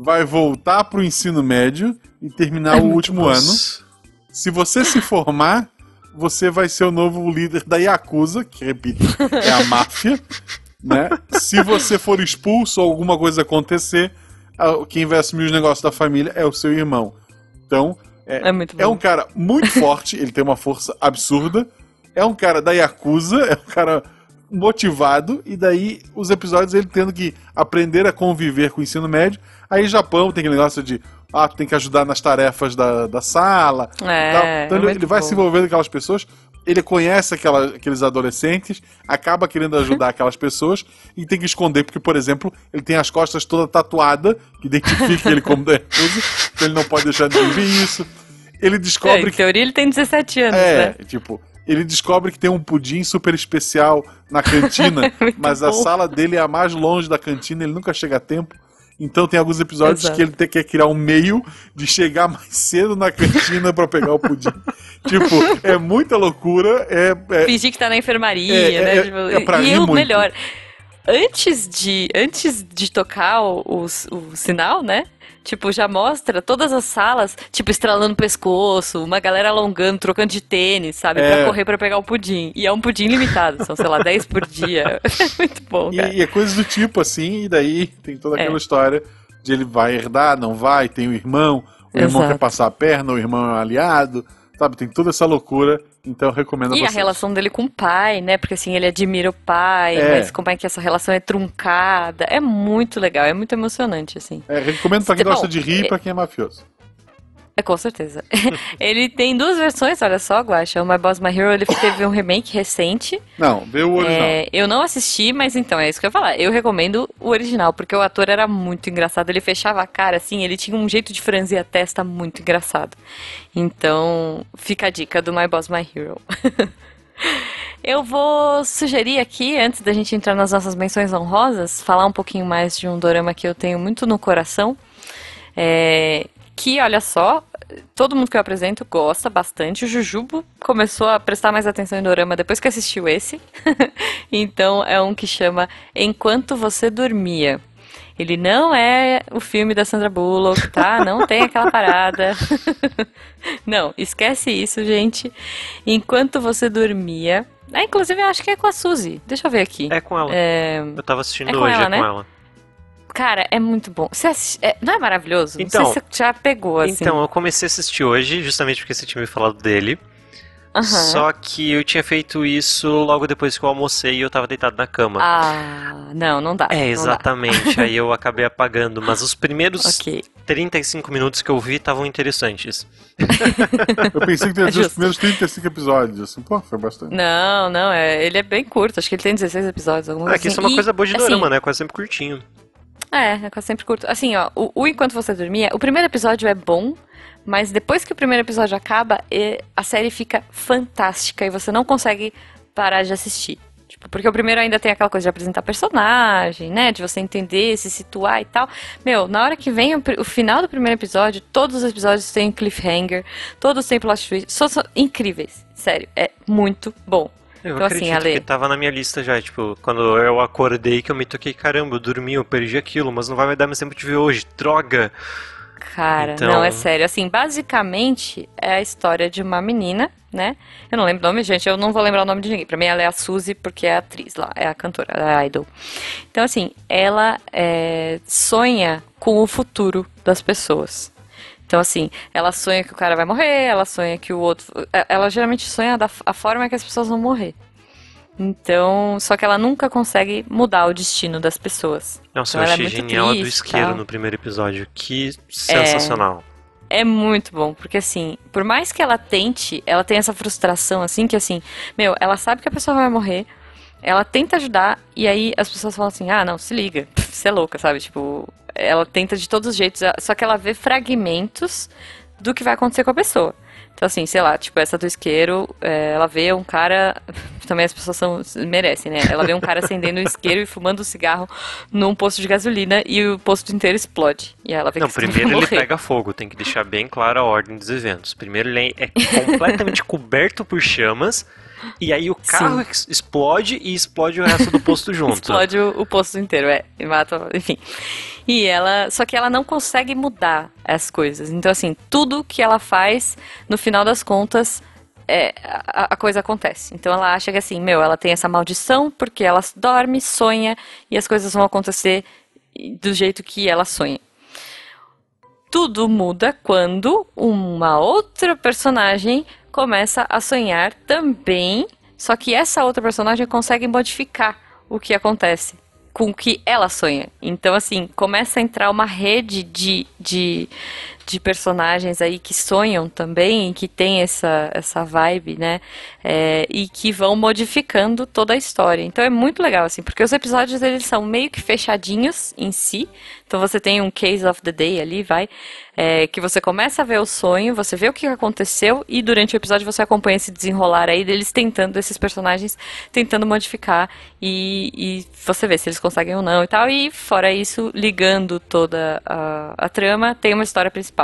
vai voltar pro ensino médio e terminar o último ano. Se você se formar, você vai ser o novo líder da Yakuza, que repito, é a máfia, né? Se você for expulso ou alguma coisa acontecer, quem vai assumir os negócios da família é o seu irmão. Então, É bom. é um cara muito forte, ele tem uma força absurda. É um cara da Yakuza, é um cara motivado, e daí os episódios ele tendo que aprender a conviver com o ensino médio. Aí Japão tem aquele negócio de, ah, tu tem que ajudar nas tarefas da, da sala. É, tal. Então é ele, ele vai bom. se envolvendo com aquelas pessoas, ele conhece aquela- aqueles adolescentes, acaba querendo ajudar aquelas pessoas e tem que esconder, porque, por exemplo, ele tem as costas toda tatuada, que identifica ele como Yakuza, então ele não pode deixar ninguém ver isso. Ele É, descobre em que teoria ele tem 17 anos, é, né? tipo, ele descobre que tem um pudim super especial na cantina, Muito mas a bom. sala dele é a mais longe da cantina, ele nunca chega a tempo. Então tem alguns episódios Exato. que ele tem que criar um meio de chegar mais cedo na cantina pra pegar o pudim. tipo, é muita loucura, é, é- Fingir que tá na enfermaria, É, é, né? é, Tipo, é pra e o melhor, antes de, antes de tocar o, o, o sinal, né? Tipo, já mostra todas as salas, tipo, estralando o pescoço, uma galera alongando, trocando de tênis, sabe? É. Pra correr pra pegar o pudim. E é um pudim limitado, são, sei lá, 10 por dia. É muito bom, cara. e, e é coisas do tipo assim, e daí tem toda É. aquela história de ele vai herdar, não vai, tem o irmão, o irmão Exato. quer passar a perna, o irmão é um aliado, sabe? Tem toda essa loucura, então eu recomendo a E a vocês. relação dele com o pai, né? Porque assim, ele admira o pai, É. mas como é que essa relação é truncada. É muito legal, é muito emocionante, assim. É, recomendo pra quem Bom, gosta de rir e é- pra quem é mafioso. É, com certeza. ele tem duas versões, olha só, Guacha. O My Boss My Hero, ele teve um remake recente. Não, vê o original. É, eu não assisti, mas então, é isso que eu ia falar. Eu recomendo o original, porque o ator era muito engraçado. Ele fechava a cara, assim, ele tinha um jeito de franzir a testa muito engraçado. Então, fica a dica do My Boss My Hero. Eu vou sugerir aqui, antes da gente entrar nas nossas menções honrosas, falar um pouquinho mais de um dorama que eu tenho muito no coração. É, que, olha só, todo mundo que eu apresento gosta bastante. O Jujubo começou a prestar mais atenção em dorama depois que assistiu esse. então, é um que chama Enquanto Você Dormia. Ele não é o filme da Sandra Bullock, tá? Não tem aquela parada. não, esquece isso, gente. Enquanto você dormia. Ah, inclusive, eu acho que é com a Suzy. Deixa eu ver aqui. É com ela. É, Eu tava assistindo É com hoje, ela, é né? com ela. Cara, é muito bom. Você é, não é maravilhoso? Então- não sei se você já pegou, assim. Então, eu comecei a assistir hoje, justamente porque você tinha me falado dele. Aham. Só que eu tinha feito isso logo depois que eu almocei e eu tava deitado na cama. Ah, não, não dá. é, não dá. exatamente. Aí eu acabei apagando. Mas os primeiros Ok. 35 minutos que eu vi estavam interessantes. Eu pensei que teria É os primeiros 35 episódios. Assim, pô, foi bastante. Não, não, é, ele é bem curto. Acho que ele tem 16 episódios. Alguma Ah, coisa que isso é assim. uma E, coisa boa de assim, dorama, né? Quase sempre curtinho. É, é quase sempre curto. Assim, ó, o, o Enquanto Você Dormia, o primeiro episódio é bom, Mas depois que o primeiro episódio acaba, a série fica fantástica e você não consegue parar de assistir. Tipo, porque o primeiro ainda tem aquela coisa de apresentar personagem, né? De você entender, se situar e tal. Meu, na hora que vem o, o final do primeiro episódio, todos os episódios têm cliffhanger, todos têm plot twist. São, são incríveis. Sério, é muito bom. Eu então, assim, acredito assim, Ale... que tava na minha lista já, tipo, quando eu acordei que eu me toquei, caramba, eu dormi, eu perdi aquilo, mas não vai dar mais tempo de ver hoje, droga! Cara, então... não, é sério. Assim, basicamente é a história de uma menina, né? Eu não lembro o nome, gente, eu não vou lembrar o nome de ninguém. Pra mim ela é a Suzy, porque é a atriz lá, é a cantora, é a idol. Então, assim, ela é, sonha com o futuro das pessoas. Então, assim, ela sonha que o cara vai morrer, ela sonha que o outro. É, ela geralmente sonha da a forma que as pessoas vão morrer. Então, só que ela nunca consegue mudar o destino das pessoas. Nossa, então, eu achei é genial triste, do isqueiro no primeiro episódio. Que sensacional. É, é muito bom, porque assim, por mais que ela tente, ela tem essa frustração, assim, que assim, meu, ela sabe que a pessoa vai morrer, ela tenta ajudar, e aí as pessoas falam assim, ah, não, se liga, você é louca, sabe? Tipo, ela tenta de todos os jeitos, só que ela vê fragmentos do que vai acontecer com a pessoa. Então, assim, sei lá, tipo, essa do isqueiro, é, ela vê um cara. Também as pessoas são, merecem, né? Ela vê um cara acendendo um isqueiro e fumando um cigarro num posto de gasolina e o posto inteiro explode. E ela vê Não, que primeiro ele pega fogo, tem que deixar bem clara a ordem dos eventos. Primeiro ele é completamente coberto por chamas. E aí o carro Sim. explode e explode o resto do posto junto. explode o, o posto inteiro, é. E mata, enfim. E ela. Só que ela não consegue mudar as coisas. Então, assim, tudo que ela faz, no final das contas, é, a, a, coisa acontece. Então ela acha que assim, meu, ela tem essa maldição porque ela dorme, sonha e as coisas vão acontecer do jeito que ela sonha. Tudo muda quando uma outra personagem começa a sonhar também, só que essa outra personagem consegue modificar o que acontece com o que ela sonha. Então, assim, começa a entrar uma rede de, de, de personagens aí que sonham também, que tem essa, essa vibe, né? É, e que vão modificando toda a história. Então é muito legal, assim, porque os episódios eles são meio que fechadinhos em si. Então você tem um case of the day ali, vai é, que você começa a ver o sonho, você vê o que aconteceu e durante o episódio você acompanha esse desenrolar aí deles tentando, esses personagens tentando modificar e, e você vê se eles conseguem ou não e tal. E fora isso, ligando toda a, a trama, tem uma história principal.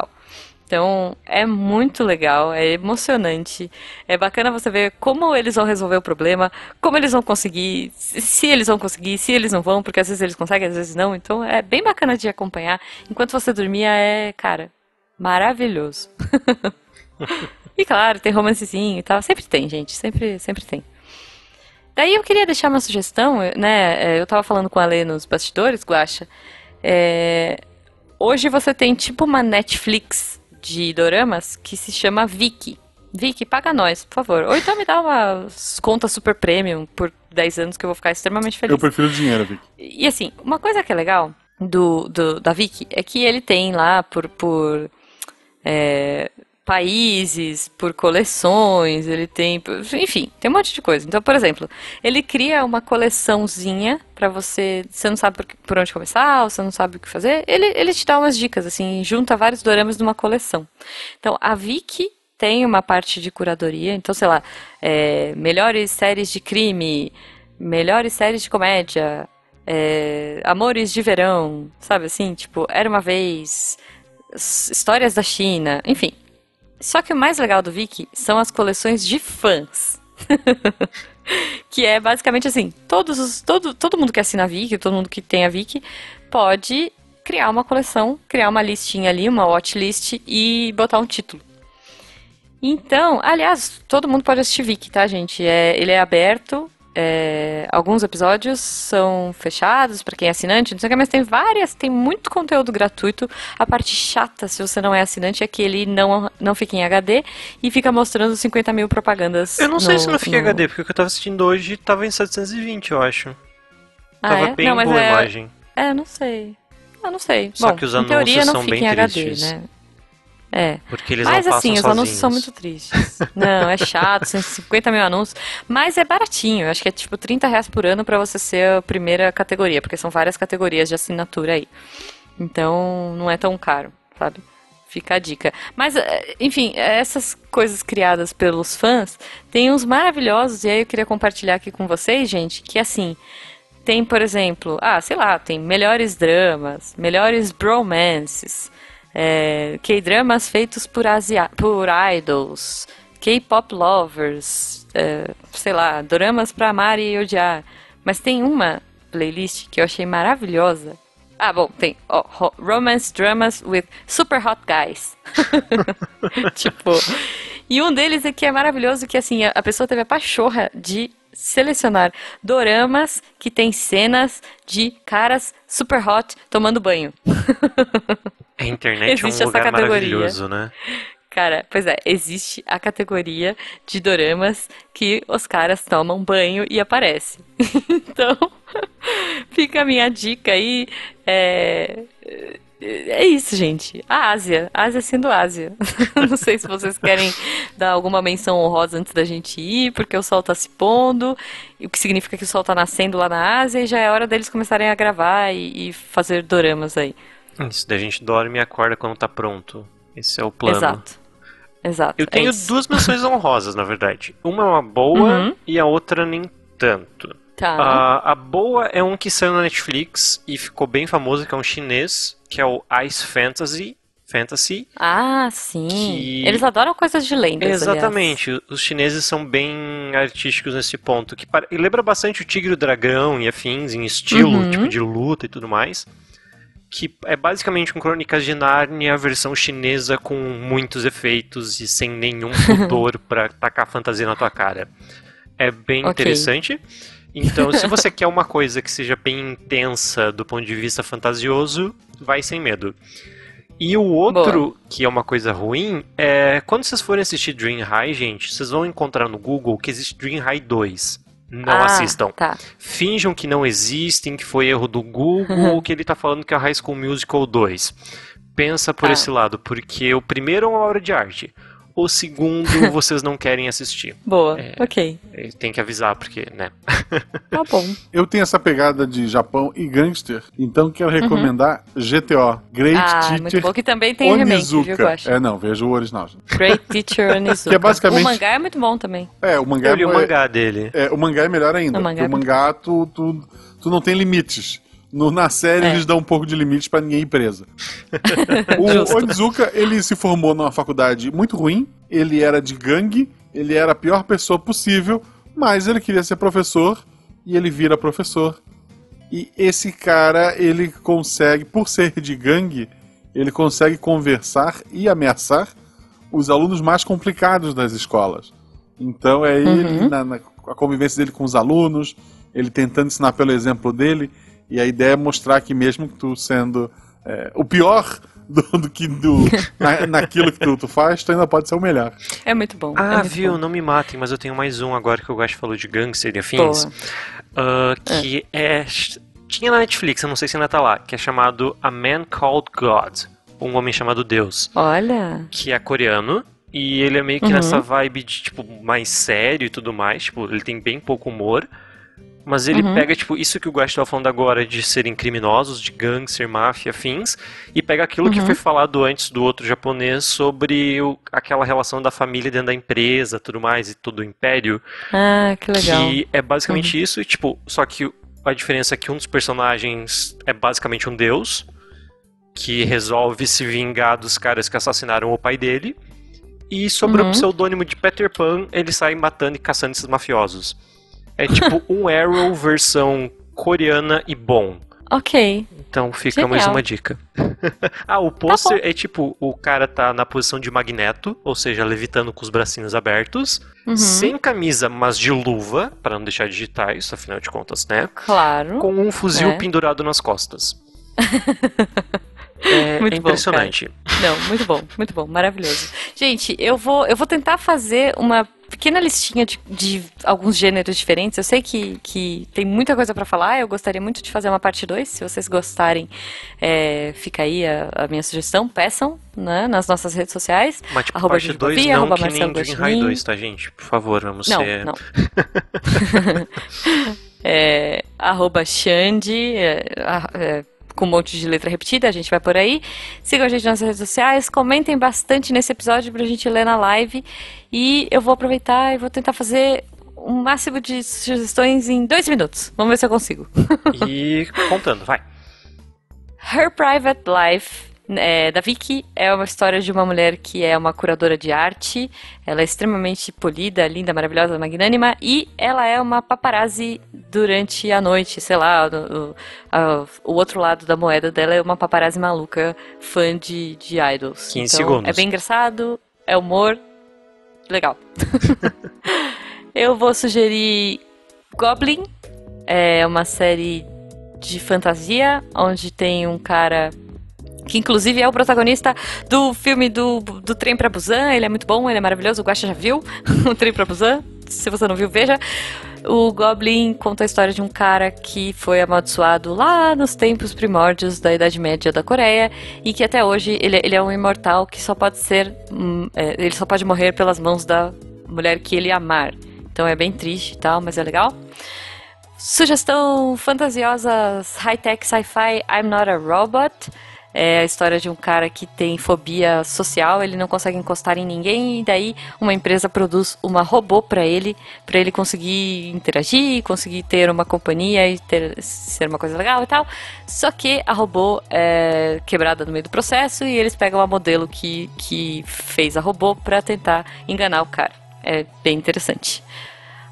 Então é muito legal, é emocionante, é bacana você ver como eles vão resolver o problema, como eles vão conseguir, se eles vão conseguir, se eles não vão, porque às vezes eles conseguem, às vezes não. Então é bem bacana de acompanhar. Enquanto você dormia é, cara, maravilhoso. e claro, tem romancezinho e tal, sempre tem, gente, sempre, sempre tem. Daí eu queria deixar uma sugestão, né? É, eu tava falando com a Lê nos bastidores, Guacha. É, hoje você tem tipo uma Netflix de doramas que se chama Viki. Viki, paga nós, por favor. Ou então me dá uma conta super premium por 10 anos que eu vou ficar extremamente feliz. Eu prefiro dinheiro, Viki. E assim, uma coisa que é legal do, do da Viki é que ele tem lá por, por é, países, por coleções, ele tem, enfim, tem um monte de coisa. Então, por exemplo, ele cria uma coleçãozinha para você, você não sabe por, onde começar, você não sabe o que fazer, ele, ele te dá umas dicas, assim, junta vários doramas numa coleção. Então, a Viki tem uma parte de curadoria, então, sei lá, é, melhores séries de crime, melhores séries de comédia, é, amores de verão, sabe assim, tipo, era uma vez, histórias da China, enfim, só que o mais legal do Viki são as coleções de fãs. que é basicamente assim, todos os, todo, todo mundo que assina a Viki, todo mundo que tem a Viki, pode criar uma coleção, criar uma listinha ali, uma watchlist e botar um título. Então, aliás, todo mundo pode assistir Viki, tá, gente? É, ele é aberto, é, alguns episódios são fechados para quem é assinante, não sei o que, mas tem várias, tem muito conteúdo gratuito. A parte chata, se você não é assinante, é que ele não, não fica em HD e fica mostrando 50 mil propagandas. Eu não no, sei se não fica no... em HD, porque o que eu tava assistindo hoje tava em 720, eu acho. Ah, tava é? bem não, boa é... a imagem. É, não sei. Eu não sei. Só Bom, que os anúncios teoria, são bem em HD, tristes. né? É. Porque eles mas não assim, os sozinhos. anúncios são muito tristes. Não, é chato, 150 mil anúncios. Mas é baratinho. Eu acho que é tipo 30 reais por ano para você ser a primeira categoria, porque são várias categorias de assinatura aí. Então, não é tão caro, sabe? Fica a dica. Mas, eh, enfim, essas coisas criadas pelos fãs, tem uns maravilhosos, e aí eu queria compartilhar aqui com vocês, gente, que assim, tem, por exemplo, ah, sei lá, tem melhores dramas, melhores bromances, é, K-dramas feitos por, asia por idols, K-pop lovers, é, sei lá, dramas pra amar e odiar. Mas tem uma playlist que eu achei maravilhosa, ah, bom, tem oh, Romance Dramas with Super Hot Guys. tipo. E um deles aqui é maravilhoso que assim, a pessoa teve a pachorra de selecionar doramas que tem cenas de caras super hot tomando banho. A internet Existe é um lugar maravilhoso, né? Cara, pois é, existe a categoria de doramas que os caras tomam banho e aparece. então, fica a minha dica aí. É, é isso, gente. A Ásia. A Ásia sendo Ásia. Não sei se vocês querem dar alguma menção honrosa antes da gente ir, porque o sol tá se pondo, o que significa que o sol tá nascendo lá na Ásia e já é hora deles começarem a gravar e, e fazer doramas aí. Isso, da gente dorme e acorda quando tá pronto. Esse é o plano. Exato. Exato. Eu tenho é duas menções honrosas, na verdade. Uma é uma boa uhum. e a outra nem tanto. Tá. A, a boa é um que saiu na Netflix e ficou bem famoso, que é um chinês, que é o Ice Fantasy. Fantasy. Ah, sim. Que... Eles adoram coisas de lendas. Exatamente. Aliás. Os chineses são bem artísticos nesse ponto. Que para... lembra bastante o Tigre e o Dragão e afins, em estilo, uhum. tipo de luta e tudo mais que é basicamente um Crônicas de Narnia, a versão chinesa com muitos efeitos e sem nenhum pudor para tacar fantasia na tua cara. É bem okay. interessante. Então, se você quer uma coisa que seja bem intensa do ponto de vista fantasioso, vai sem medo. E o outro, Boa. que é uma coisa ruim, é quando vocês forem assistir Dream High, gente, vocês vão encontrar no Google que existe Dream High 2. Não ah, assistam. Tá. Finjam que não existem, que foi erro do Google ou que ele tá falando que é High School Musical 2. Pensa por tá. esse lado, porque o primeiro é uma obra de arte. O segundo vocês não querem assistir. Boa, é, ok. É, tem que avisar, porque, né? Tá bom. Eu tenho essa pegada de Japão e gangster, então quero uhum. recomendar uhum. GTO, Great ah, Teacher muito bom, que também tem Onizuka. remake, viu, Guaxa? É, não, vejo o original. Great Teacher Onizuka. que é basicamente... O mangá é muito bom também. É, o mangá... Eu li é, o mangá dele. É, o mangá é melhor ainda, o mangá, porque é o mangá tu, tu, tu não tem limites. No, na série é. eles dão um pouco de limites para ninguém ir presa. o Onizuka, ele se formou numa faculdade muito ruim, ele era de gangue, ele era a pior pessoa possível, mas ele queria ser professor e ele vira professor. E esse cara, ele consegue, por ser de gangue, ele consegue conversar e ameaçar os alunos mais complicados das escolas. Então é ele, uhum. na, na, a convivência dele com os alunos, ele tentando ensinar pelo exemplo dele, e a ideia é mostrar que mesmo que tu sendo é, o pior do, do que do, na, naquilo que tu, tu, faz, tu ainda pode ser o melhor. É muito bom. Ah, é muito viu? Bom. Não me matem, mas eu tenho mais um agora que eu gosto falou de gangster e afins. Uh, que é. é. Tinha na Netflix, eu não sei se ainda tá lá, que é chamado A Man Called God. Um homem chamado Deus. Olha. Que é coreano. E ele é meio que uhum. nessa vibe de, tipo, mais sério e tudo mais. Tipo, ele tem bem pouco humor. Mas ele uhum. pega, tipo, isso que o Guax estava falando agora de serem criminosos, de gangster, máfia, fins, e pega aquilo uhum. que foi falado antes do outro japonês sobre o, aquela relação da família dentro da empresa, tudo mais, e todo o império. Ah, que legal. Que é basicamente uhum. isso, e, tipo, só que a diferença é que um dos personagens é basicamente um deus, que resolve se vingar dos caras que assassinaram o pai dele, e sobre o uhum. pseudônimo de Peter Pan, ele sai matando e caçando esses mafiosos. É tipo um Arrow versão coreana e bom. Ok. Então fica Genial. mais uma dica. ah, o pôster tá é tipo: o cara tá na posição de magneto, ou seja, levitando com os bracinhos abertos, uhum. sem camisa, mas de luva, para não deixar digitais, afinal de contas, né? Claro. Com um fuzil é. pendurado nas costas. É, muito é impressionante. Bom, Não, muito bom, muito bom, maravilhoso. Gente, eu vou, eu vou tentar fazer uma pequena listinha de, de alguns gêneros diferentes. Eu sei que, que tem muita coisa para falar. Eu gostaria muito de fazer uma parte 2. Se vocês gostarem, é, fica aí a, a, minha sugestão. Peçam né, nas nossas redes sociais. Mas tipo, arroba parte 2 não arroba que nem Dream High 2, tá, gente? Por favor, vamos não, ser... Não, é, arroba Xande, é, é, com um monte de letra repetida, a gente vai por aí. Sigam a gente nas redes sociais, comentem bastante nesse episódio pra gente ler na live. E eu vou aproveitar e vou tentar fazer o um máximo de sugestões em dois minutos. Vamos ver se eu consigo. E contando, vai. Her Private Life é, da Vicky é uma história de uma mulher que é uma curadora de arte. Ela é extremamente polida, linda, maravilhosa, magnânima. E ela é uma paparazzi durante a noite, sei lá. O, a, o outro lado da moeda dela é uma paparazzi maluca, fã de, de idols. 15 então, segundos. É bem engraçado, é humor. Legal. Eu vou sugerir Goblin. É uma série de fantasia, onde tem um cara que inclusive é o protagonista do filme do, do Trem pra Busan. Ele é muito bom, ele é maravilhoso. O Guaxa já viu o Trem pra Busan. Se você não viu, veja. O Goblin conta a história de um cara que foi amaldiçoado lá nos tempos primórdios da Idade Média da Coreia e que até hoje ele, ele é um imortal que só pode ser. Hum, é, ele só pode morrer pelas mãos da mulher que ele amar. Então é bem triste e tal, mas é legal. Sugestão fantasiosa high-tech sci-fi I'm Not a Robot. É a história de um cara que tem fobia social, ele não consegue encostar em ninguém e daí uma empresa produz uma robô para ele, para ele conseguir interagir, conseguir ter uma companhia e ter, ser uma coisa legal e tal. Só que a robô é quebrada no meio do processo e eles pegam a modelo que, que fez a robô para tentar enganar o cara. É bem interessante.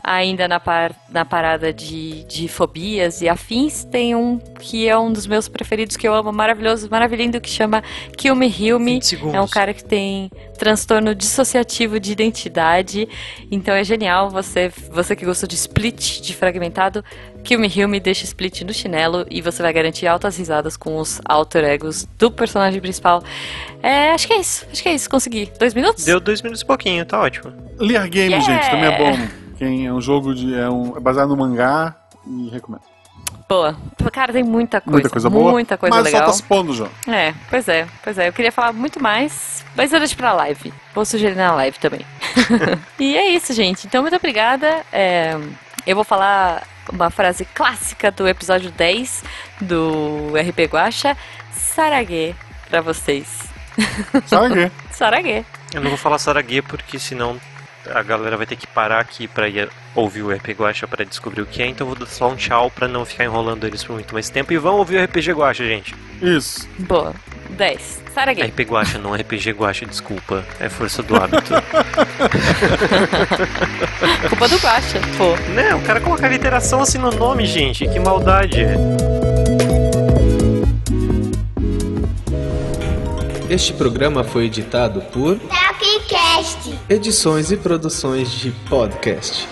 Ainda na, par, na parada de, de fobias e afins, tem um que é um dos meus preferidos, que eu amo, maravilhoso, maravilhoso, que chama Kill Me Heal Me. É um cara que tem transtorno dissociativo de identidade. Então é genial, você, você que gostou de split, de fragmentado, Kill Me Heal Me deixa split no chinelo e você vai garantir altas risadas com os alter egos do personagem principal. É, acho que é isso, acho que é isso, consegui. Dois minutos? Deu dois minutos e pouquinho, tá ótimo. Lear Game, Yeah! gente, também é bom. Quem é um jogo de. É, um, é baseado no mangá e recomendo. Boa. Cara, tem muita coisa. Muita coisa boa. Muita coisa mas legal. só tá se pondo já. É, pois é, pois é. Eu queria falar muito mais, mas eu deixo pra live. Vou sugerir na live também. e é isso, gente. Então, muito obrigada. É, eu vou falar uma frase clássica do episódio 10 do RP Guacha. Sarague pra vocês. Sabe? Sarague. Eu não vou falar Sarague porque senão a galera vai ter que parar aqui pra ir ouvir o RPG Guacha pra descobrir o que é, então eu vou dar só um tchau pra não ficar enrolando eles por muito mais tempo. E vão ouvir o RPG Guacha, gente. Isso. Boa. 10. Sarague. RP Guacha, não RPG Guacha, desculpa. É força do hábito. Culpa do Guacha, pô. né, o cara coloca a literação assim no nome, gente. Que maldade. Este programa foi editado por Tapcast. Edições e Produções de Podcast.